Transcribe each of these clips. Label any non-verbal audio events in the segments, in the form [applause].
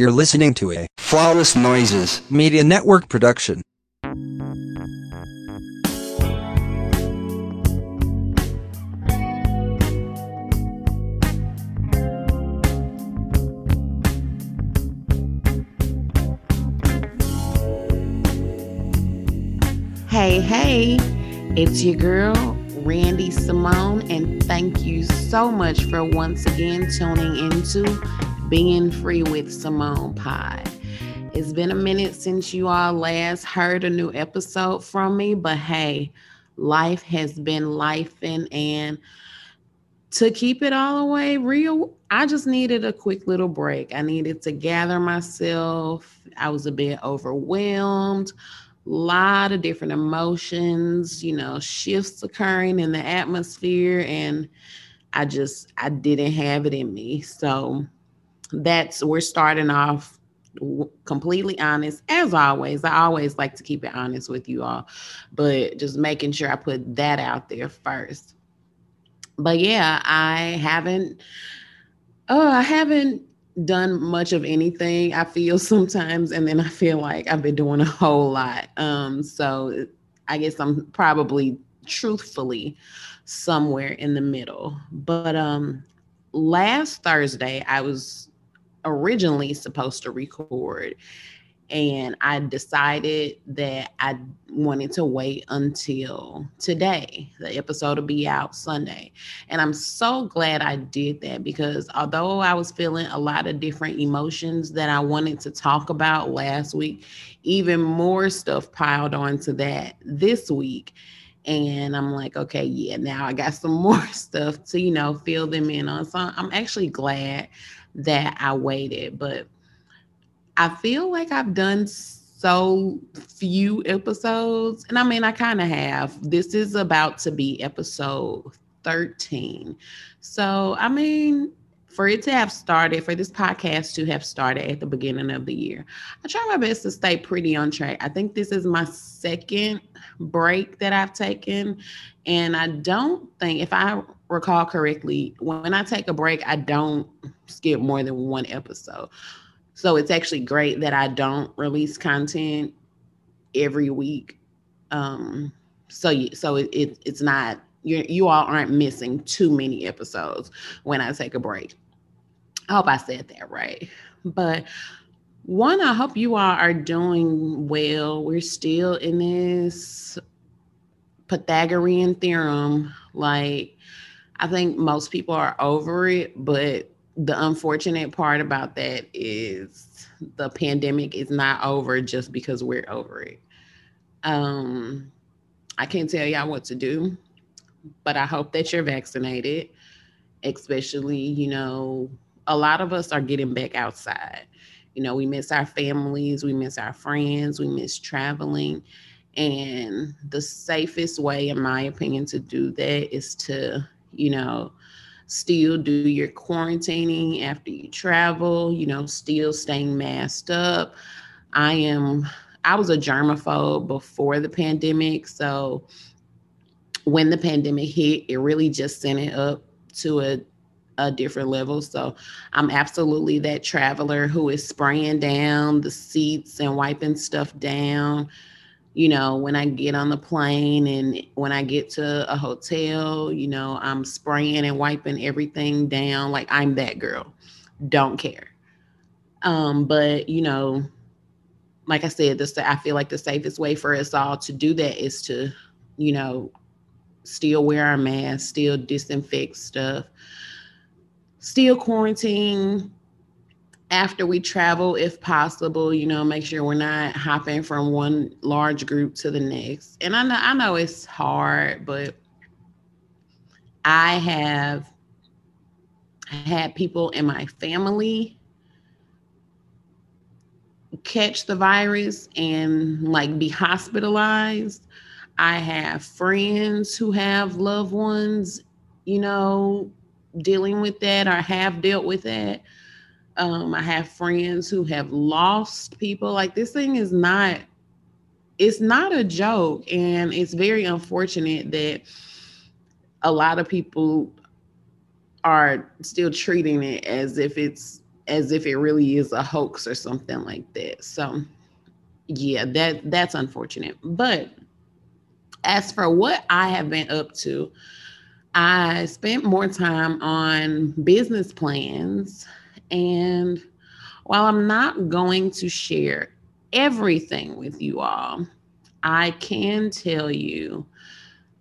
You're listening to a Flawless Noises. Media Network production. Hey, hey, it's your girl, Randi Simone, and thank you so much for once again tuning into B'n Free with Simone Pod. It's been a minute since you all last heard a new episode from me, but hey, life has been life and to keep it all the way real, I just needed a quick little break. I needed to gather myself. I was a bit overwhelmed a lot of different emotions, you know, shifts occurring in the atmosphere and I just I didn't have it in me. So that's we're starting off completely honest as always. I always like to keep it honest with you all, but just making sure I put that out there first. But yeah, I haven't oh, I haven't done much of anything i feel [laughs] sometimes and then i feel like i've been doing a whole lot um so i guess i'm probably truthfully somewhere in the middle but um last thursday i was originally supposed to record and I decided that I wanted to wait until today. The episode will be out Sunday. And I'm so glad I did that because although I was feeling a lot of different emotions that I wanted to talk about last week, even more stuff piled onto that this week. And I'm like, okay, yeah, now I got some [laughs] more stuff to, you know, fill them in on. So I'm actually glad that I waited. But I feel like I've done so few episodes. And I mean, I kind of have. This is about to be episode 13. So, I mean, for it to have started, for this podcast to have started at the beginning of the year, I try my best to stay pretty on track. I think this is my second break that I've taken. And I don't think, if I recall correctly, when I take a break, I don't skip more than one episode. So it's actually great that I don't release content every week. Um, so you, so it, it it's not you you all aren't missing too many episodes when I take a break. I hope I said that right. But one, I hope you all are doing well. We're still in this Pythagorean theorem. Like, I think most people are over it, but the unfortunate part about that is the pandemic is not over just because we're over it. Um, I can't tell y'all what to do, but I hope that you're vaccinated, especially, you know, a lot of us are getting back outside. You know, we miss our families, we miss our friends, we miss traveling. And the safest way, in my opinion, to do that is to, you know, still do your quarantining after you travel, you know, still staying masked up. I am, I was a germaphobe before the pandemic. So when the pandemic hit, it really just sent it up to a a different level. So I'm absolutely that traveler who is spraying down the seats and wiping stuff down, you know, when I get on the plane and when I get to a hotel, you know, I'm spraying and wiping everything down like I'm that girl. Don't care. Um, but you know, like I said, this I feel like the safest way for us all to do that is to, you know, still wear our mask, still disinfect stuff, still quarantine, after we travel, if possible, you know, make sure we're not hopping from one large group to the next. And I know I know it's hard, but I have had people in my family catch the virus and like be hospitalized. I have friends who have loved ones, you know, dealing with that or have dealt with that. Um, I have friends who have lost people. Like this thing is not, it's not a joke. And it's very unfortunate that a lot of people are still treating it as if it's as if it really is a hoax or something like that. So yeah, that that's unfortunate. But as for what I have been up to, I spent more time on business plans. And while I'm not going to share everything with you all, I can tell you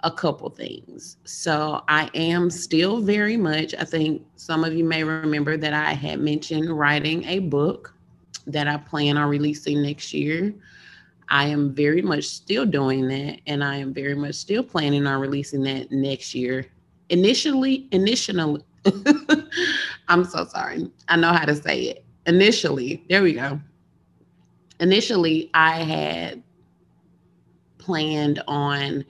a couple things. So I am still very much, I think some of you may remember that I had mentioned writing a book that I plan on releasing next year. I am very much still doing that, and I am very much still planning on releasing that next year. Initially, initially, [laughs] I'm so sorry. I know how to say it. Initially, there we go. Initially, I had planned on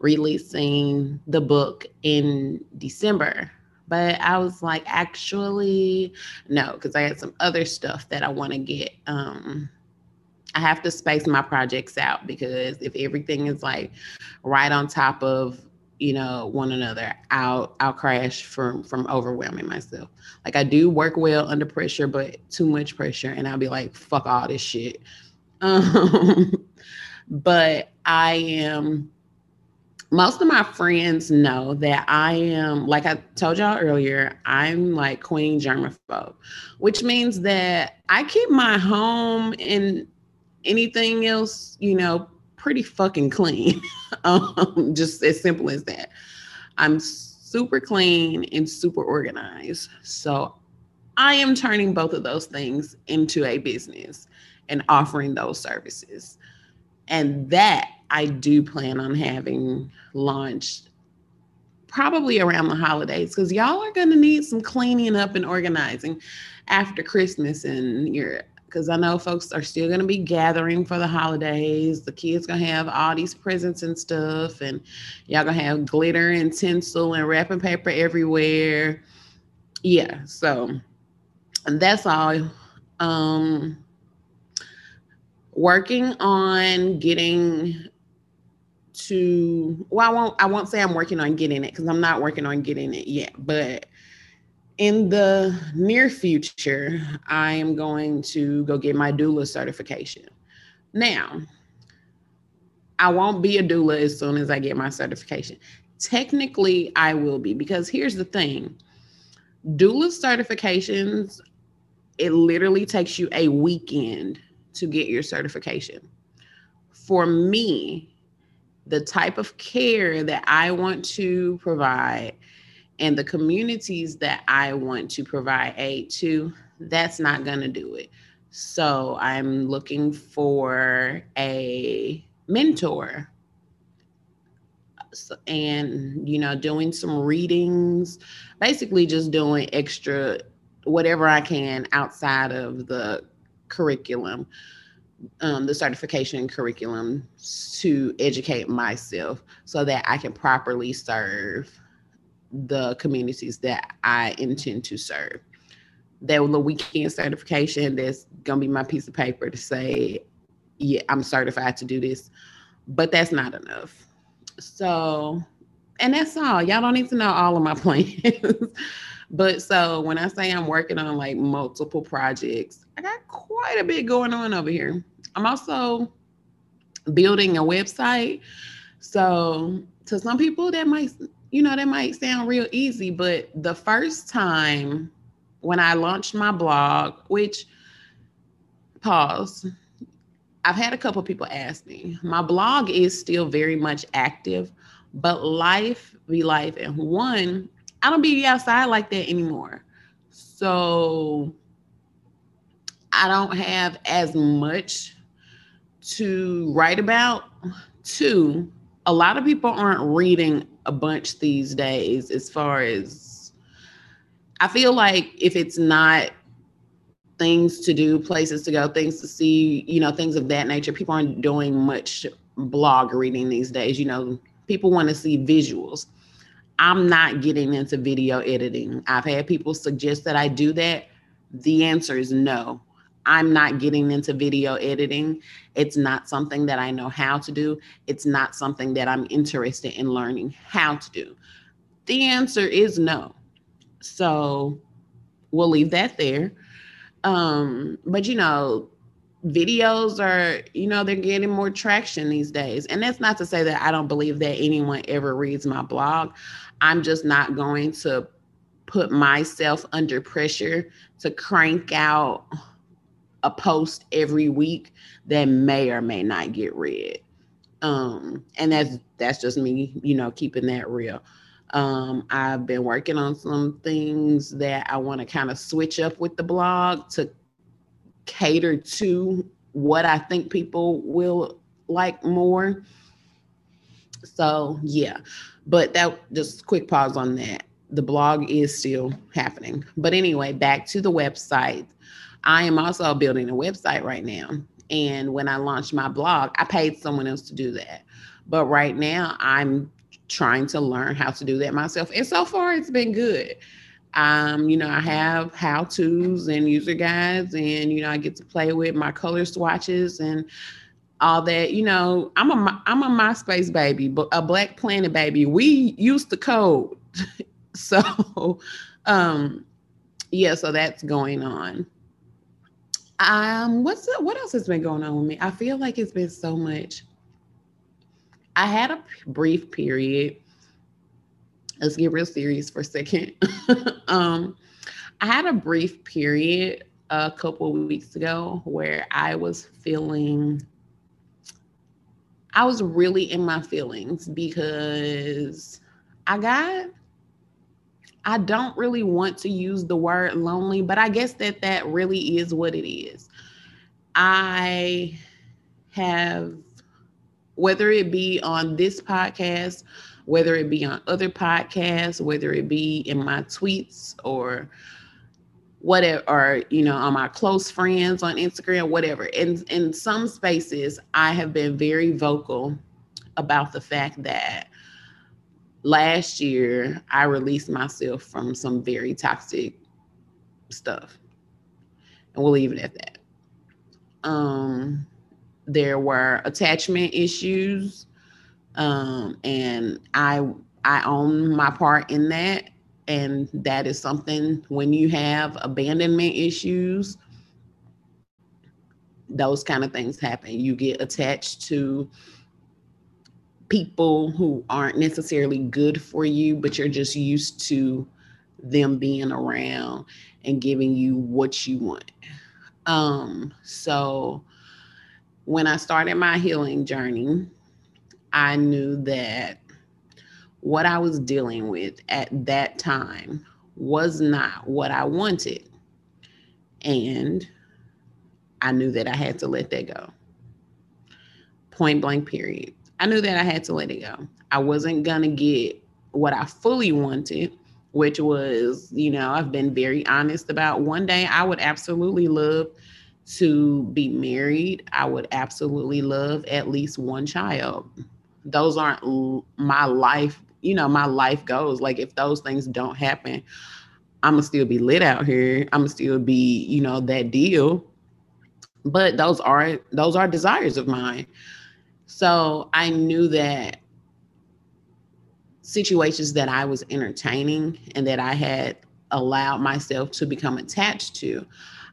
releasing the book in December. But I was like, actually, no, because I had some other stuff that I want to get. Um, I have to space my projects out because if everything is like right on top of you know one another i'll i'll crash from from overwhelming myself. Like i do work well under pressure but too much pressure and i'll be like fuck all this shit. Um, [laughs] but I am most of my friends know that I am, like I told y'all earlier, I'm like Queen Germaphobe, which means that I keep my home and anything else, you know, pretty fucking clean. [laughs] um, just as simple as that. I'm super clean and super organized. So I am turning both of those things into a business and offering those services. And that I do plan on having launched probably around the holidays because y'all are going to need some cleaning up and organizing after Christmas and your because I know folks are still going to be gathering for the holidays. The kids going to have all these presents and stuff, and y'all going to have glitter and tinsel and wrapping paper everywhere. Yeah, so that's all. Um, working on getting to well, I won't I won't say I'm working on getting it because I'm not working on getting it yet, but in the near future, I am going to go get my doula certification. Now, I won't be a doula as soon as I get my certification. Technically, I will be because here's the thing doula certifications, it literally takes you a weekend to get your certification. For me, the type of care that I want to provide and the communities that I want to provide aid to, that's not going to do it. So I'm looking for a mentor and you know doing some readings basically just doing extra whatever i can outside of the curriculum, um, the certification curriculum to educate myself so that I can properly serve the communities that I intend to serve. That the weekend certification, that's gonna be my piece of paper to say, yeah, I'm certified to do this. But that's not enough. So, and that's all. Y'all don't need to know all of my [laughs] plans. But so when I say I'm working on like multiple projects, I got quite a bit going on over here. I'm also building a website. So to some people that might, you know, that might sound real easy, but the first time when I launched my blog, which pause, I've had a couple people ask me. My blog is still very much active, but life be life. And one, I don't be outside like that anymore. So I don't have as much to write about. Two, a lot of people aren't reading a bunch these days as far as I feel like if it's not things to do, places to go, things to see, you know, things of that nature, people aren't doing much blog reading these days. You know, people want to see visuals. I'm not getting into video editing. I've had people suggest that I do that. The answer is no. I'm not getting into video editing. It's not something that I know how to do. It's not something that I'm interested in learning how to do. The answer is no. So we'll leave that there. Um, but you know, videos are, you know, they're getting more traction these days. And that's not to say that I don't believe that anyone ever reads my blog. I'm just not going to put myself under pressure to crank out a post every week that may or may not get read. Um, and that's that's just me, you know, keeping that real. Um, I've been working on some things that I want to kind of switch up with the blog to cater to what I think people will like more. So yeah, but that just quick pause on that. The blog is still happening. But anyway, back to the website. I am also building a website right now. And when I launched my blog, I paid someone else to do that. But right now, I'm trying to learn how to do that myself. And so far, it's been good. Um, you know, I have how to's and user guides, and you know, I get to play with my color swatches and all that. You know, I'm a I'm a MySpace baby, but a Black Planet baby. We used to code, [laughs] so um, yeah. So that's going on. Um, what's the, what else has been going on with me? I feel like it's been so much. I had a brief period let's get real serious for a second. [laughs] um, I had a brief period a couple weeks ago where I was feeling, I was really in my feelings because I got, I don't really want to use the word lonely, but I guess that that really is what it is. I have, whether it be on this podcast whether it be on other podcasts, whether it be in my tweets or whatever, or you know, on my close friends on Instagram, whatever. In in some spaces, I have been very vocal about the fact that last year I released myself from some very toxic stuff. And we'll leave it at that. Um, there were attachment issues um, and I I own my part in that, and that is something when you have abandonment issues, those kind of things happen. You get attached to people who aren't necessarily good for you, but you're just used to them being around and giving you what you want. Um, so when I started my healing journey, I knew that what I was dealing with at that time was not what I wanted. And I knew that I had to let that go. Point blank, period. I knew that I had to let it go. I wasn't going to get what I fully wanted, which was, you know, I've been very honest about one day I would absolutely love to be married. I would absolutely love at least one child those aren't my life, you know, my life goes. Like if those things don't happen, I'm gonna still be lit out here. I'm gonna still be, you know, that deal. But those are those are desires of mine. So I knew that situations that I was entertaining and that I had allowed myself to become attached to,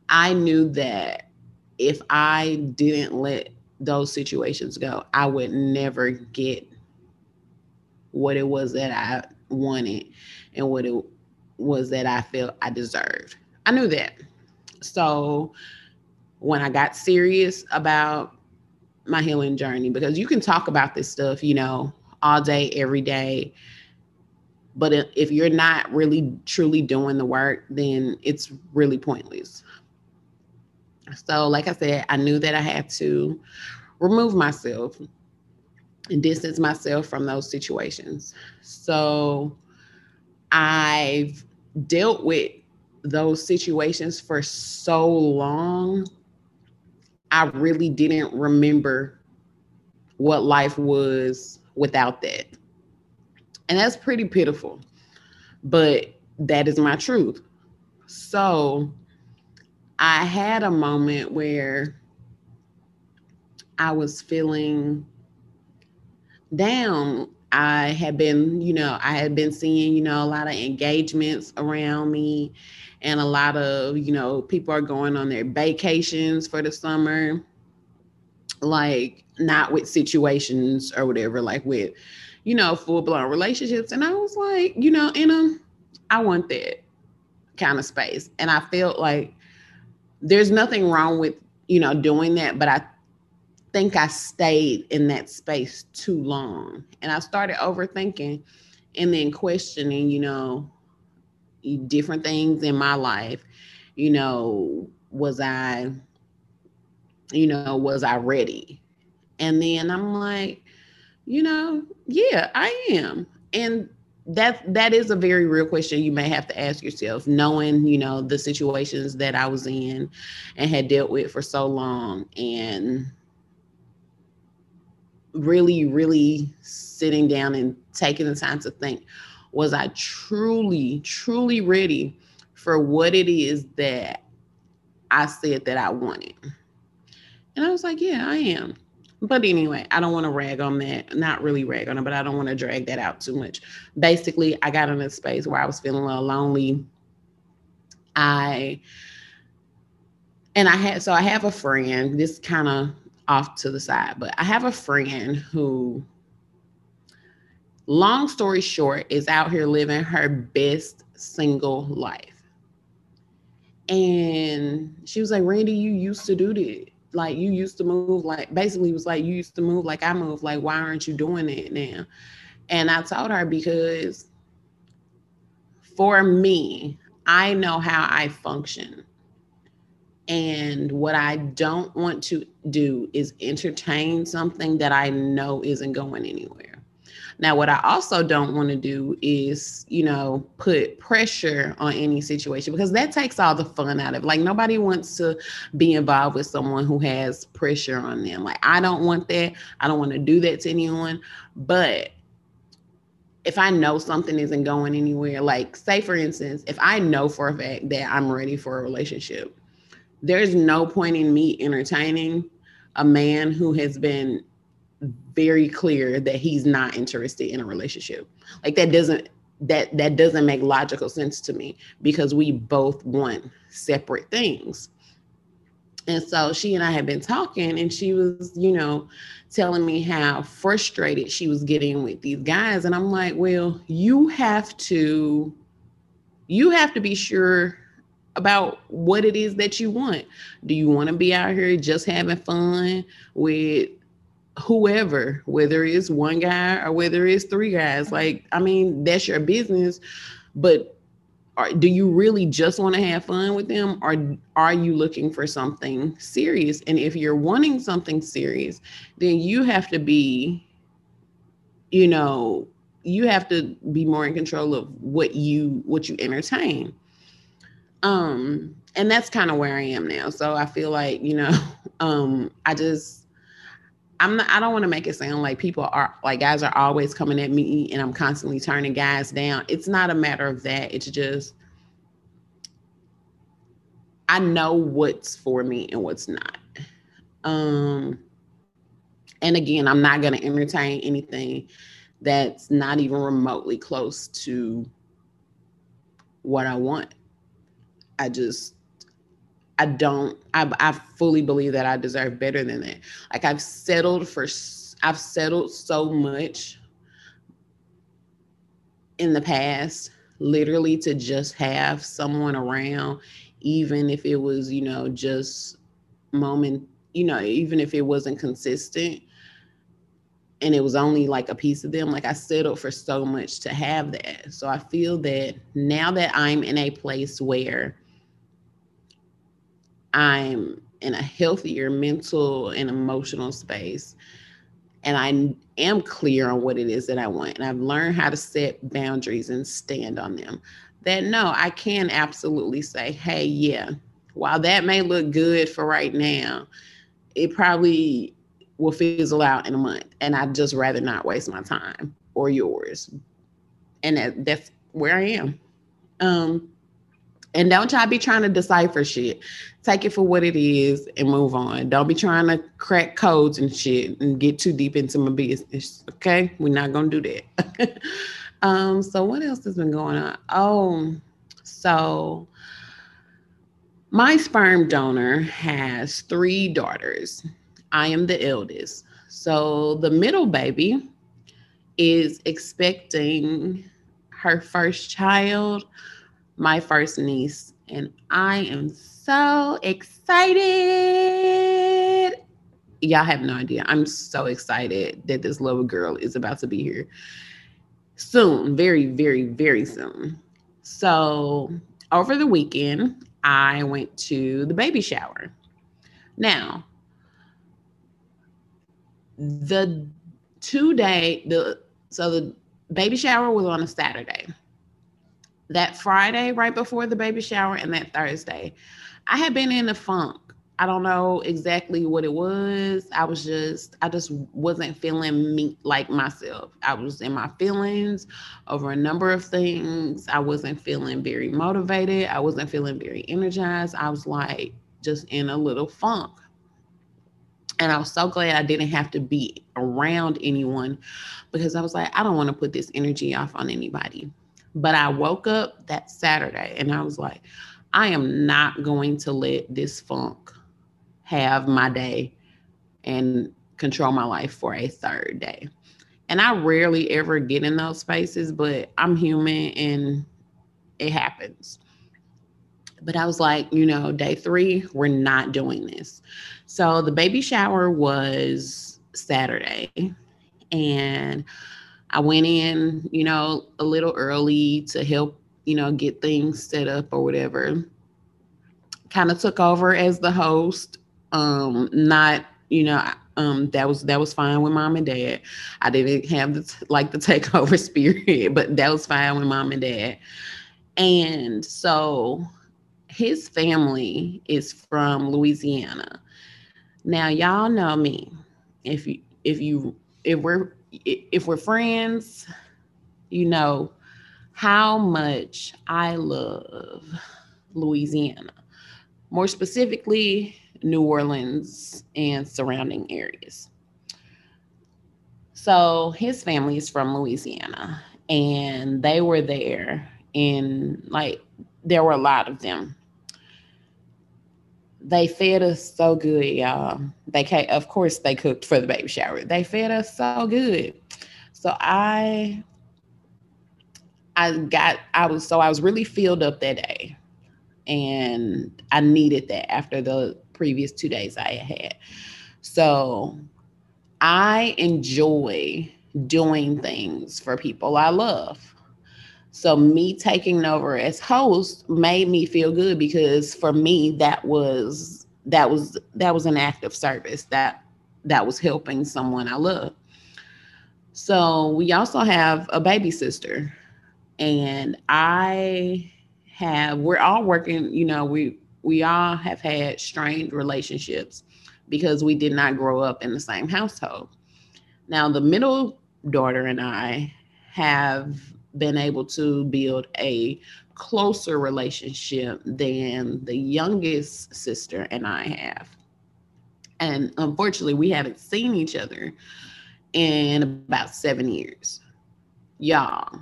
I knew that if I didn't let those situations go, I would never get what it was that I wanted and what it was that I felt I deserved. I knew that. So when I got serious about my healing journey, because you can talk about this stuff, you know, all day, every day. But if you're not really truly doing the work, then it's really pointless. So, like I said, I knew that I had to remove myself and distance myself from those situations. So, I've dealt with those situations for so long, I really didn't remember what life was without that. And that's pretty pitiful, but that is my truth. So, I had a moment where I was feeling down I had been, you know, I had been seeing, you know, a lot of engagements around me and a lot of, you know, people are going on their vacations for the summer, like not with situations or whatever, like with, you know, full blown relationships. And I was like, you know, in a, I want that kind of space. And I felt like there's nothing wrong with, you know, doing that, but I think I stayed in that space too long. And I started overthinking and then questioning, you know, different things in my life. You know, was I, you know, was I ready? And then I'm like, you know, yeah, I am. And that that is a very real question you may have to ask yourself knowing you know the situations that i was in and had dealt with for so long and really, really sitting down and taking the time to think was I truly, truly ready for what it is that I said that I wanted? And I was like, yeah, I am. But anyway, I don't want to rag on that. Not really rag on it, but I don't want to drag that out too much. Basically, I got in a space where I was feeling a little lonely. I and I had so I have a friend. This kind of off to the side. But I have a friend who, long story short, is out here living her best single life. And she was like, Randi, you used to do that. Like you used to move like basically was like you used to move like I move. Like, why aren't you doing it now? And I told her because for me, I know how I function. And what I don't want to do is entertain something that I know isn't going anywhere. Now, what I also don't want to do is, you know, put pressure on any situation because that takes all the fun out of it. Like, nobody wants to be involved with someone who has pressure on them. Like, I don't want that. I don't want to do that to anyone. But if I know something isn't going anywhere, like, say, for instance, if I know for a fact that I'm ready for a relationship, there's no point in me entertaining a man who has been very clear that he's not interested in a relationship. Like that doesn't that that doesn't make logical sense to me because we both want separate things. And so she and I had been talking and she was, you know, telling me how frustrated she was getting with these guys and I'm like, "Well, you have to you have to be sure about what it is that you want. Do you want to be out here just having fun with whoever, whether it's one guy or whether it's three guys? Like, I mean, that's your business, but are, do you really just want to have fun with them or are you looking for something serious? And if you're wanting something serious, then you have to be, you know, you have to be more in control of what you what you entertain um, and that's kind of where I am now. So I feel like, you know, [laughs] um, I just I'm not I don't want to make it sound like people are like guys are always coming at me and I'm constantly turning guys down. It's not a matter of that. It's just I know what's for me and what's not. Um and again, I'm not going to entertain anything that's not even remotely close to what I want. I just I don't I I fully believe that I deserve better than that. Like I've settled for I've settled so much in the past literally to just have someone around even if it was, you know, just moment, you know, even if it wasn't consistent and it was only like a piece of them like i settled for so much to have that so i feel that now that i'm in a place where I'm in a healthier mental and emotional space and I am clear on what it is that I want and I've learned how to set boundaries and stand on them. That no, I can absolutely say, hey, yeah, while that may look good for right now, it probably will fizzle out in a month. And I'd just rather not waste my time or yours. And that, that's where I am. Um, And don't to be trying to decipher shit. Take it for what it is and move on. Don't be trying to crack codes and shit and get too deep into my business. Okay. We're not gonna do that. [laughs] um, so what else has been going on? Oh, so my sperm donor has three daughters. I am the eldest. So the middle baby is expecting her first child my first niece, and I am so excited. Y'all have no idea. I'm so excited that this little girl is about to be here soon, very, very, very soon. So, over the weekend, I went to the baby shower. Now, the two day, the so the baby shower was on a Saturday that Friday right before the baby shower and that Thursday, I had been in a funk. I don't know exactly what it was. I was just, I just wasn't feeling me like myself. I was in my feelings over a number of things. I wasn't feeling very motivated. I wasn't feeling very energized. I was like just in a little funk. And I was so glad I didn't have to be around anyone because I was like, I don't want to put this energy off on anybody. But I woke up that Saturday and I was like, I am not going to let this funk have my day and control my life for a third day. And I rarely ever get in those spaces, but I'm human and it happens. But I was like, you know, day three, we're not doing this. So the baby shower was Saturday. And I went in, you know, a little early to help, you know, get things set up or whatever. Kind of took over as the host. Um, not, you know, um, that was that was fine with mom and dad. I didn't have the like the [laughs] takeover spirit, but that was fine with mom and dad. And so his family is from Louisiana. Now y'all know me. If you if you if we're if we're friends, you know how much I love Louisiana, more specifically, New Orleans and surrounding areas. So his family is from Louisiana, and they were there, and like there were a lot of them. They fed us so good, y'all. They came, of course, they cooked for the baby shower. They fed us so good. So I I got I was so I was really filled up that day. And I needed that after the previous two days I had. So I enjoy doing things for people I love. So me taking over as host made me feel good because for me that was that was that was an act of service that that was helping someone I love. So we also have a baby sister and I have we're all working, you know, we we all have had strained relationships because we did not grow up in the same household. Now the middle daughter and I have been able to build a closer relationship than the youngest sister and I have. And unfortunately, we haven't seen each other in about seven years. Y'all,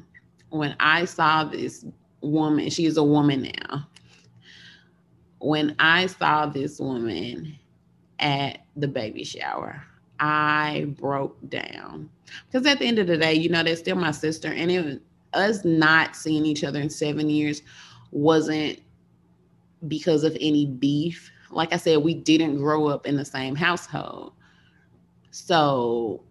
when I saw this woman, she is a woman now. When I saw this woman at the baby shower, I broke down. Because at the end of the day, you know, they're still my sister. And it us not seeing each other in seven years wasn't because of any beef. Like I said, we didn't grow up in the same household. So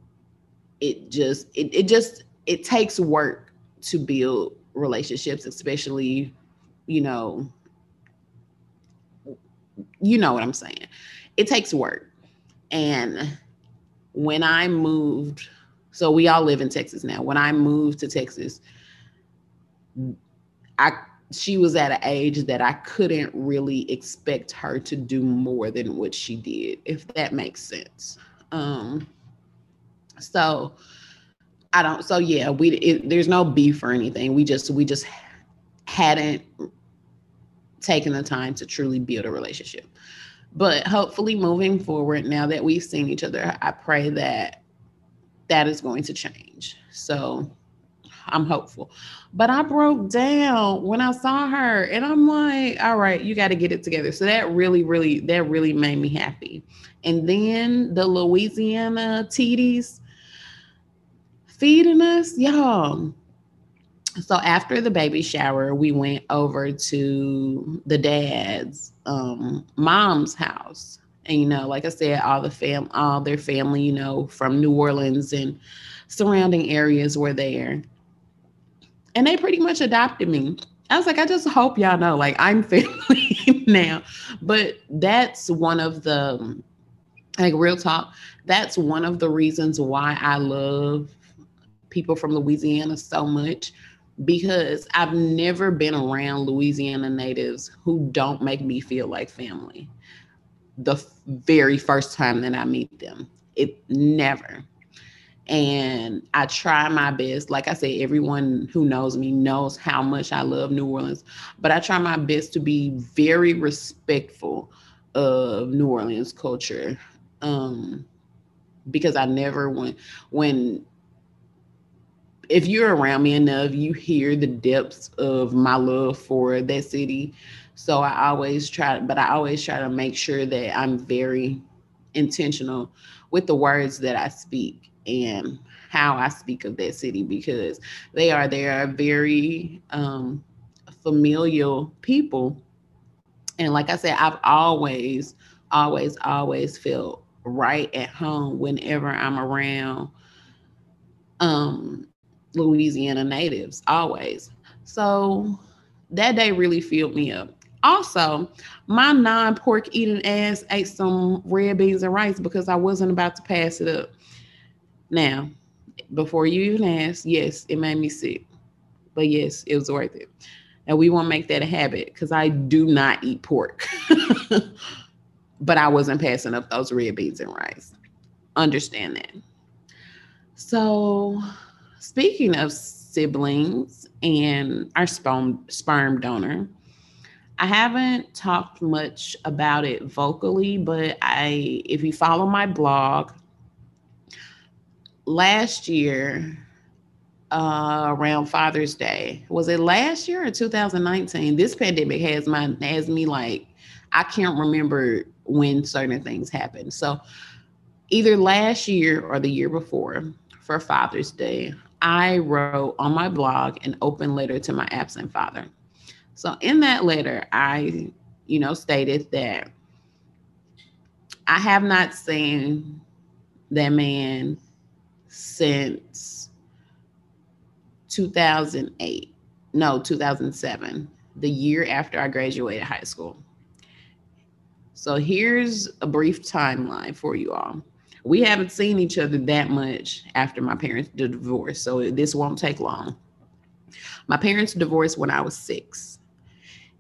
it just it, it just it takes work to build relationships, especially, you know, you know what I'm saying. It takes work. And when I moved, so we all live in Texas now. When I moved to Texas, I she was at an age that I couldn't really expect her to do more than what she did, if that makes sense. Um, so I don't. So yeah, we it, there's no beef or anything. We just we just hadn't taken the time to truly build a relationship. But hopefully, moving forward, now that we've seen each other, I pray that that is going to change. So I'm hopeful. But I broke down when I saw her and I'm like, all right, you got to get it together. So that really, really, that really made me happy. And then the Louisiana TDs feeding us, y'all. So after the baby shower, we went over to the dad's um, mom's house. And you know, like I said, all the fam all their family, you know, from New Orleans and surrounding areas were there and they pretty much adopted me. I was like, I just hope y'all know, like, I'm [laughs] family now. But that's one of the, like, real talk, that's one of the reasons why I love people from Louisiana so much because I've never been around Louisiana natives who don't make me feel like family. The very first time that I meet them, it never and I try my best. Like I said, everyone who knows me knows how much I love New Orleans, but I try my best to be very respectful of New Orleans culture. Um, because I never went when if you're around me enough, you hear the depths of my love for that city. So I always try, but I always try to make sure that I'm very intentional with the words that I speak and how I speak of that city because they are they are very um, familial people. And like I said, I've always, always, always felt right at home whenever I'm around um, Louisiana natives, always. So that day really filled me up. Also, my non pork eating ass ate some red beans and rice because I wasn't about to pass it up. Now, before you even ask, yes, it made me sick. But yes, it was worth it. And we won't make that a habit because I do not eat pork. [laughs] but I wasn't passing up those red beans and rice. Understand that. So, speaking of siblings and our sperm sperm donor, I haven't talked much about it vocally, but I if you follow my blog, last year uh, around Father's Day. Was it last year or 2019? This pandemic has my has me like I can't remember when certain things happened. So either last year or the year before for Father's Day, I wrote on my blog an open letter to my absent father. So in that letter, I, you know, stated that I have not seen that man since 2008. No, 2007, the year after I graduated high school. So here's a brief timeline for you all. We haven't seen each other that much after my parents divorced, so this won't take long. My parents divorced when I was six.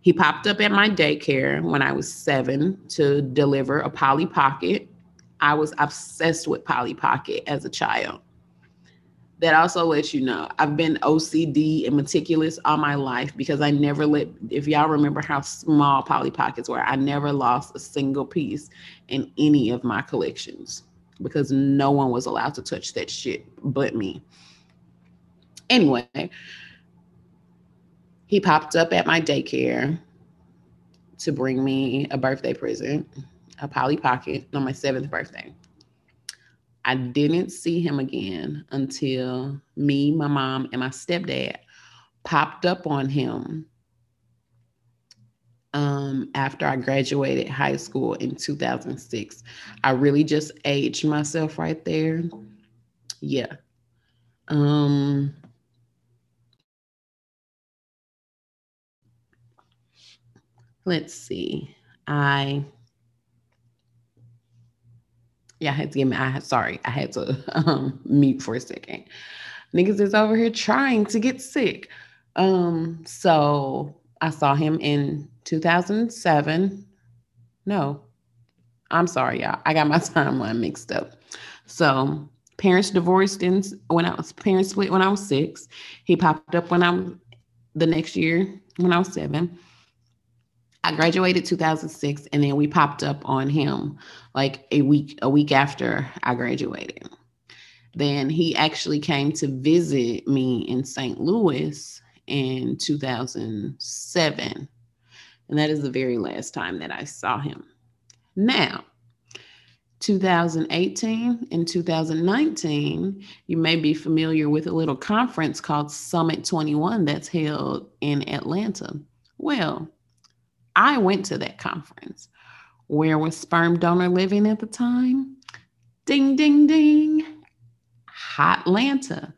He popped up at my daycare when I was seven to deliver a Polly Pocket. I was obsessed with Polly Pocket as a child that also lets you know I've been OCD and meticulous all my life because I never let, if y'all remember how small Polly Pockets were, I never lost a single piece in any of my collections because no one was allowed to touch that shit but me. Anyway, he popped up at my daycare to bring me a birthday present, a Polly Pocket on my seventh birthday. I didn't see him again until me, my mom, and my stepdad popped up on him um, after I graduated high school in 2006. I really just aged myself right there. Yeah. Um, let's see. I yeah, I had to get me. I sorry, I had to [laughs] um, mute for a second. Niggas is over here trying to get sick. Um, so I saw him in 2007. No, I'm sorry, y'all. I got my [laughs] timeline mixed up. So parents divorced in when I was parents split when I was six. He popped up when I was the next year when I was seven. I graduated 2006 and then we popped up on him like a week a week after I graduated. Then he actually came to visit me in St. Louis in 2007. And that is the very last time that I saw him. Now, 2018 and 2019, you may be familiar with a little conference called Summit 21 that's held in Atlanta. Well, I went to that conference. Where was sperm donor living at the time? Ding, ding, ding. Atlanta.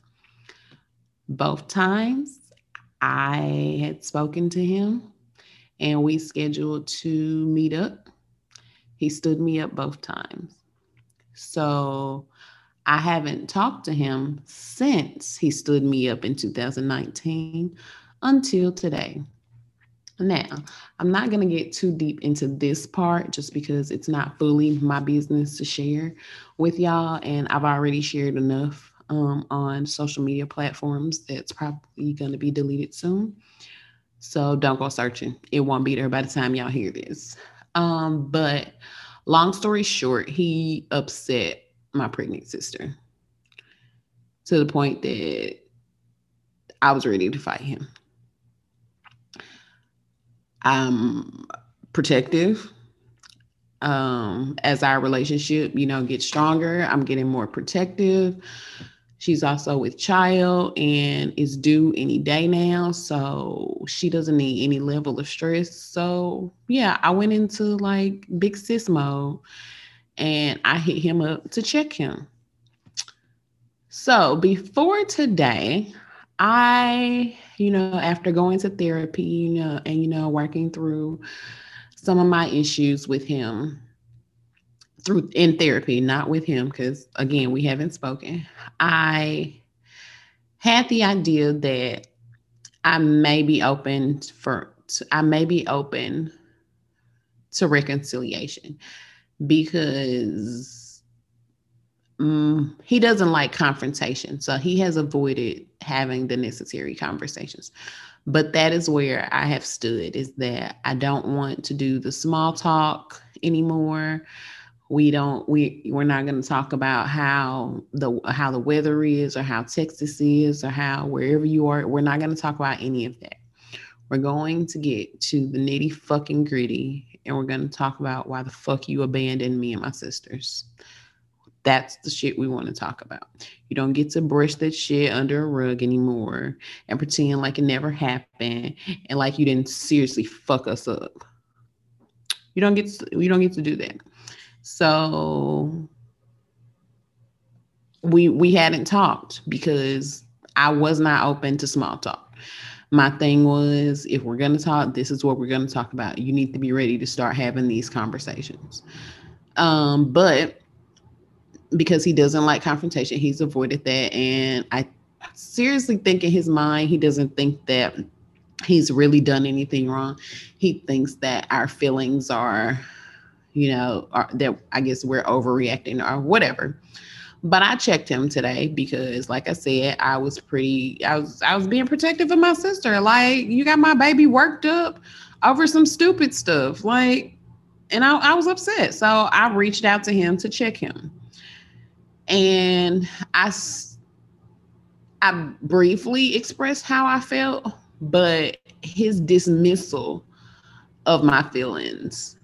Both times I had spoken to him and we scheduled to meet up. He stood me up both times. So I haven't talked to him since he stood me up in 2019 until today. Now, I'm not going to get too deep into this part just because it's not fully my business to share with y'all. And I've already shared enough um, on social media platforms that's probably going to be deleted soon. So don't go searching. It won't be there by the time y'all hear this. Um, but long story short, he upset my pregnant sister to the point that I was ready to fight him. I'm protective. Um, as our relationship, you know, gets stronger, I'm getting more protective. She's also with child and is due any day now. So she doesn't need any level of stress. So yeah, I went into like big sis mode and I hit him up to check him. So before today, I, you know, after going to therapy, you know, and, you know, working through some of my issues with him through in therapy, not with him, because again, we haven't spoken. I had the idea that I may be open for, I may be open to reconciliation because Mm, he doesn't like confrontation. So he has avoided having the necessary conversations. But that is where I have stood is that I don't want to do the small talk anymore. We don't we we're not going to talk about how the how the weather is or how Texas is or how wherever you are. We're not going to talk about any of that. We're going to get to the nitty fucking gritty and we're going to talk about why the fuck you abandoned me and my sisters. That's the shit we want to talk about. You don't get to brush that shit under a rug anymore and pretend like it never happened and like you didn't seriously fuck us up. You don't get to, you don't get to do that. So we we hadn't talked because I was not open to small talk. My thing was if we're going to talk, this is what we're going to talk about. You need to be ready to start having these conversations. Um, but because he doesn't like confrontation. He's avoided that. And I seriously think in his mind, he doesn't think that he's really done anything wrong. He thinks that our feelings are, you know, are, that I guess we're overreacting or whatever. But I checked him today because, like I said, I was pretty, I was, I was being protective of my sister. Like, you got my baby worked up over some stupid stuff. Like, and I, I was upset. So I reached out to him to check him and I I briefly expressed how I felt, but his dismissal of my feelings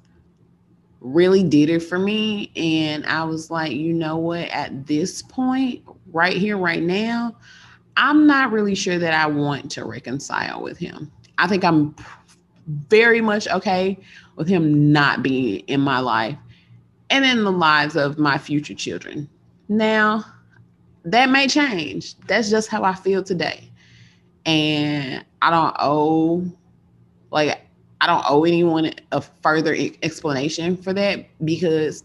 really did it for me and I was like, you know what, at this point right here right now, I'm not really sure that I want to reconcile with him. I think I'm very much okay with him not being in my life and in the lives of my future children. Now, that may change. That's just how I feel today. And I don't owe, like, I don't owe anyone a further explanation for that because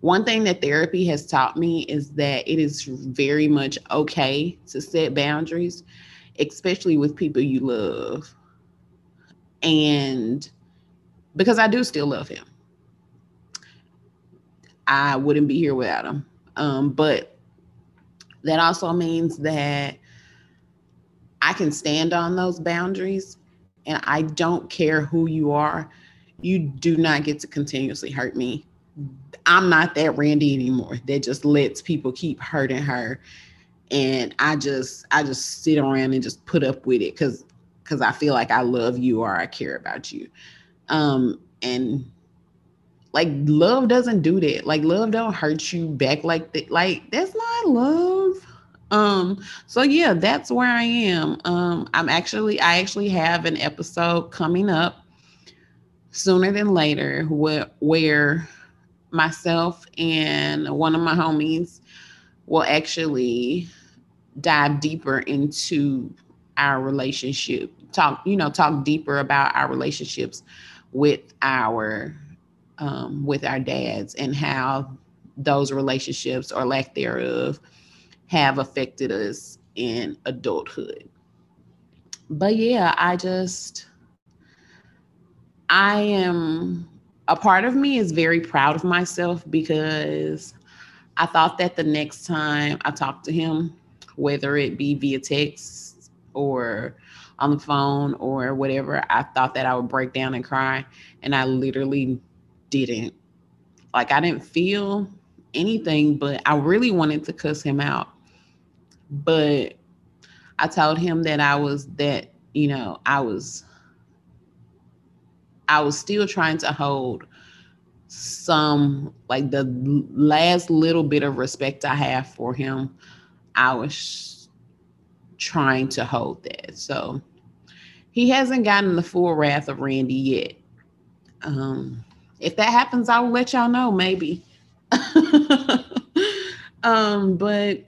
one thing that therapy has taught me is that it is very much okay to set boundaries, especially with people you love. And because I do still love him, I wouldn't be here without him. Um, but that also means that I can stand on those boundaries and I don't care who you are. you do not get to continuously hurt me. I'm not that Randi anymore that just lets people keep hurting her. And I just I just sit around and just put up with it because because I feel like I love you or I care about you. Um and like love doesn't do that. Like love don't hurt you back like that. Like that's not love. Um, so yeah, that's where I am. Um, I'm actually I actually have an episode coming up sooner than later where where myself and one of my homies will actually dive deeper into our relationship talk you know talk deeper about our relationships with our um, with our dads and how those relationships or lack thereof have affected us in adulthood but yeah i just i am a part of me is very proud of myself because I thought that the next time I talked to him, whether it be via text or on the phone or whatever, I thought that I would break down and cry. And I literally didn't. Like, I didn't feel anything, but I really wanted to cuss him out. But I told him that I was, that, you know, I was I was still trying to hold some like the last little bit of respect I have for him. I was trying to hold that. So he hasn't gotten the full wrath of Randi yet. Um, if that happens, I'll let y'all know, maybe. [laughs] um, but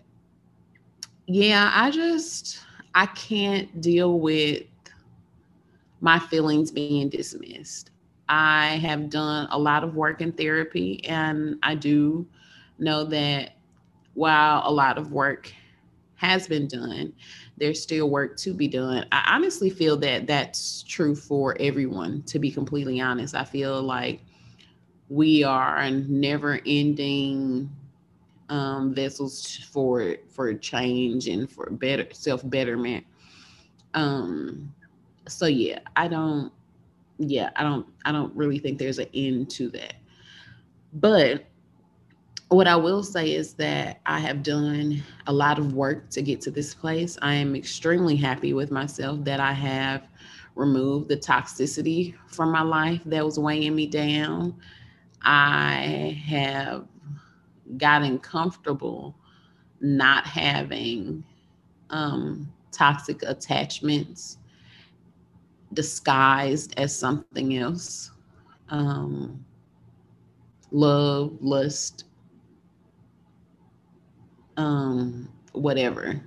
yeah, I just I can't deal with my feelings being dismissed. I have done a lot of work in therapy, and I do know that while a lot of work has been done, there's still work to be done. I honestly feel that that's true for everyone, to be completely honest. I feel like we are never ending um, vessels for for change and for better self betterment. Um, so yeah, I don't yeah, I don't I don't really think there's an end to that. But what I will say is that I have done a lot of work to get to this place. I am extremely happy with myself that I have removed the toxicity from my life that was weighing me down. I have gotten comfortable not having um, toxic attachments disguised as something else um, love, lust, um, whatever.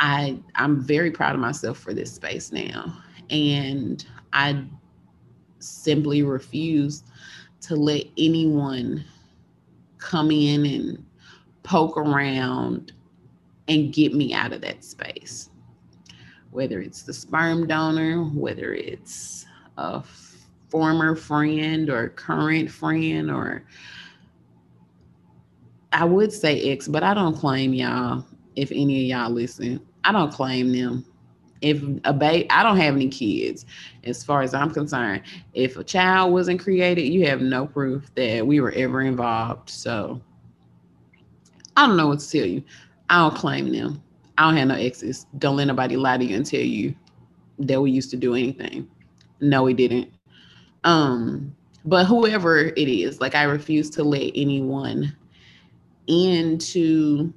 I I'm very proud of myself for this space now, and I simply refuse to let anyone come in and poke around and get me out of that space whether it's the sperm donor, whether it's a former friend or current friend, or I would say ex, but I don't claim y'all. If any of y'all listen, I don't claim them. If a baby, I don't have any kids, as far as I'm concerned. If a child wasn't created, you have no proof that we were ever involved. So I don't know what to tell you. I don't claim them. I don't have no exes. Don't let nobody lie to you and tell you that we used to do anything. No, we didn't. Um, but whoever it is, like I refuse to let anyone into,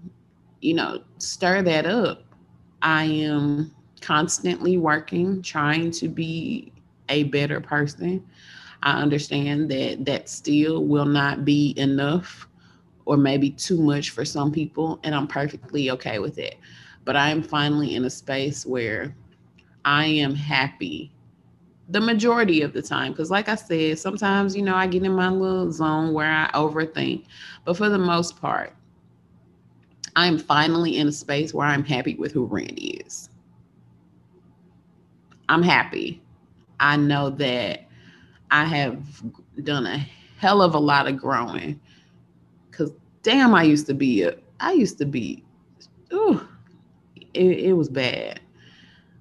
you know, stir that up. I am constantly working, trying to be a better person. I understand that that still will not be enough or maybe too much for some people, and I'm perfectly okay with it but I am finally in a space where I am happy the majority of the time. Because, like I said, sometimes, you know, I get in my little zone where I overthink. But for the most part, I'm finally in a space where I'm happy with who Randi is. I'm happy. I know that I have done a hell of a lot of growing. Cause damn, I used to be a I used to be ooh, it, it was bad.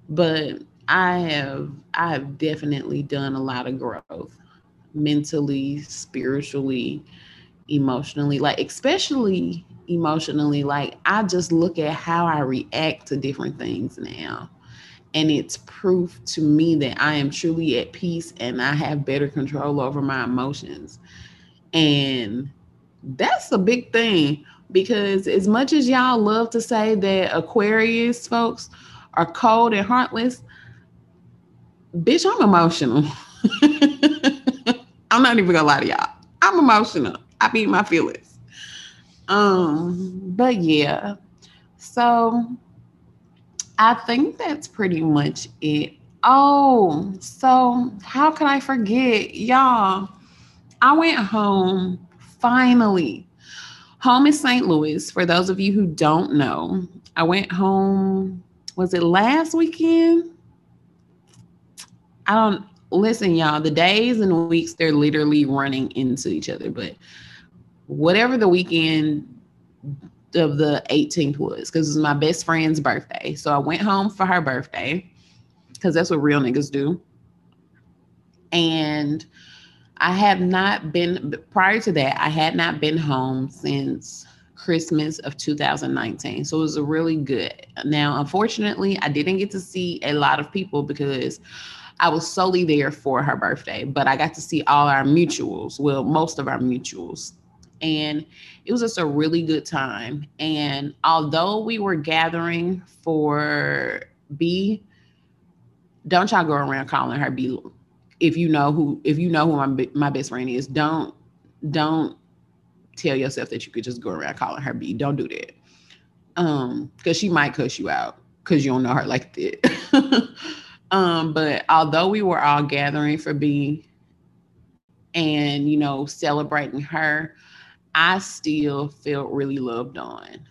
But I have I have definitely done a lot of growth mentally, spiritually, emotionally, like especially emotionally. Like I just look at how I react to different things now. And it's proof to me that I am truly at peace and I have better control over my emotions. And that's a big thing because as much as y'all love to say that Aquarius folks are cold and heartless, bitch, I'm emotional. [laughs] I'm not even gonna lie to y'all. I'm emotional. I beat my feelings. Um, but yeah. So I think that's pretty much it. Oh, so how could I forget? Y'all, I went home finally. Home is St. Louis. For those of you who don't know, I went home, was it last weekend? I don't listen, y'all. The days and weeks, they're literally running into each other. But whatever the weekend of the 18th was, because it was my best friend's birthday. So I went home for her birthday, because that's what real niggas do. And I have not been, prior to that, I had not been home since Christmas of 2019. So it was really good. Now, unfortunately, I didn't get to see a lot of people because I was solely there for her birthday, but I got to see all our mutuals, well, most of our mutuals. And it was just a really good time. And although we were gathering for B, don't y'all go around calling her B. If you know who, if you know who my my best friend is, don't don't tell yourself that you could just go around calling her B. Don't do that, um, because she might cuss you out because you don't know her like that. [laughs] Um, but although we were all gathering for B and, you know, celebrating her, I still felt really loved on.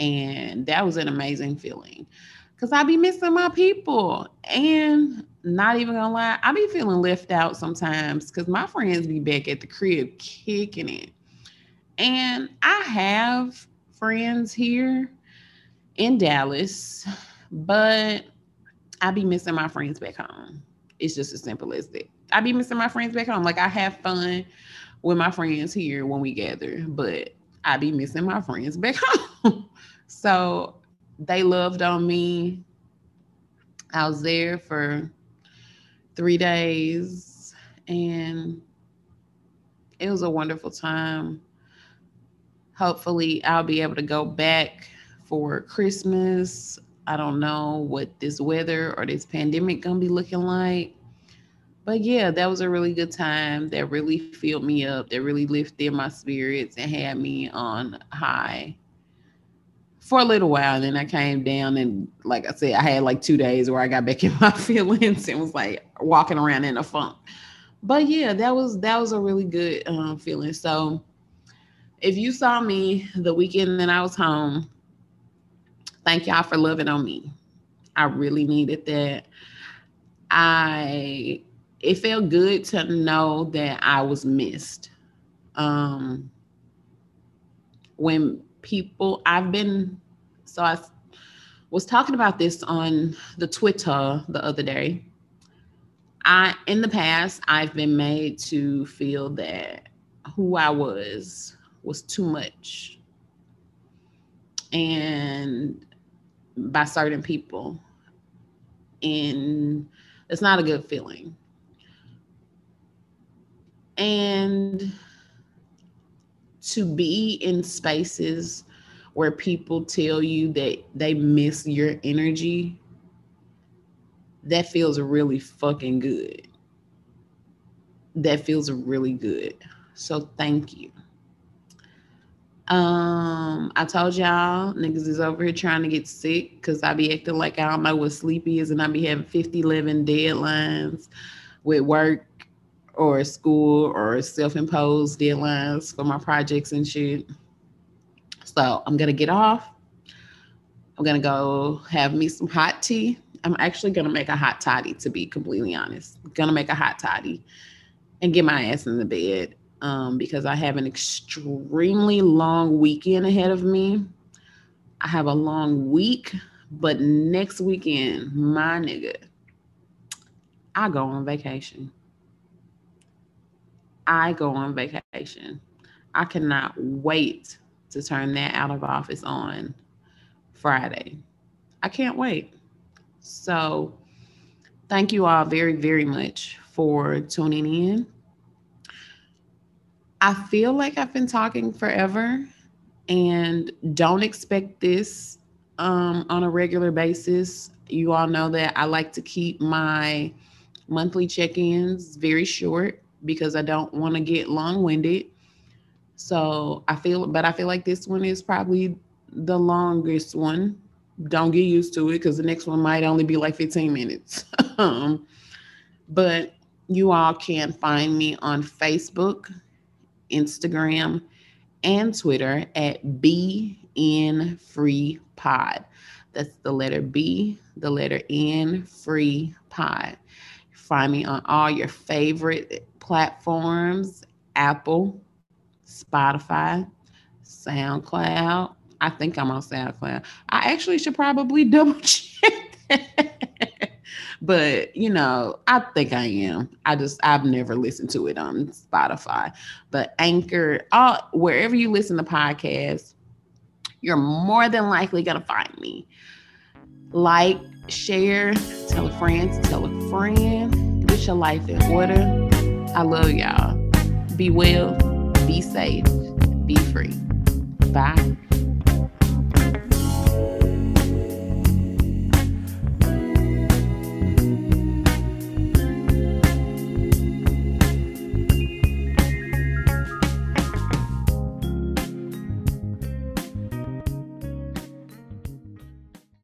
And that was an amazing feeling because I be missing my people. And not even gonna lie, I be feeling left out sometimes because my friends be back at the crib kicking it. And I have friends here in Dallas, but I be missing my friends back home. It's just as simple as that. I be missing my friends back home. Like I have fun with my friends here when we gather, but I be missing my friends back [laughs] home. so they loved on me. I was there for three days and it was a wonderful time. Hopefully, I'll be able to go back for Christmas I don't know what this weather or this pandemic gonna be looking like. But yeah, that was a really good time. That really filled me up. That really lifted my spirits and had me on high for a little while. And then I came down and like I said, I had like two days where I got back [laughs] in my feelings and was like walking around in a funk. But yeah, that was that was a really good um, feeling. So if you saw me the weekend that I was home, Thank y'all for loving on me. I really needed that. I it felt good to know that I was missed. Um when people I've been so I was talking about this on the Twitter the other day. I in the past I've been made to feel that who I was was too much. And by certain people. And it's not a good feeling. And to be in spaces where people tell you that they miss your energy, that feels really fucking good. That feels really good. So thank you. Um, I told y'all niggas is over here trying to get sick because I be acting like I don't know what sleep is, and I be having 50, 11 deadlines with work or school or self-imposed deadlines for my projects and shit. So I'm gonna get off. I'm gonna go have me some hot tea. I'm actually gonna make a hot toddy to be completely honest. I'm gonna make a hot toddy and get my ass in the bed um, because I have an extremely long weekend ahead of me. I have a long week, but next weekend, my nigga, I go on vacation. I go on vacation. I cannot wait to turn that out of office on Friday. I can't wait. So, thank you all very, very much for tuning in. I feel like I've been talking forever and don't expect this um, on a regular basis. You all know that I like to keep my monthly check ins very short because I don't want to get long winded. So I feel, but I feel like this one is probably the longest one. Don't get used to it because the next one might only be like 15 minutes. [laughs] um, but you all can find me on Facebook, Instagram, and Twitter at BN Free Pod. That's the letter B, the letter N, Free Pod. Find me on all your favorite platforms Apple, Spotify, SoundCloud. I think I'm on SoundCloud. I actually should probably [laughs] double check but you know, I think I am. I just I've never listened to it on Spotify. But Anchor, all wherever you listen to podcasts, you're more than likely gonna find me. Like, share, tell a friend, tell a friend, get your life in order. I love y'all. Be well, be safe, be free. Bye.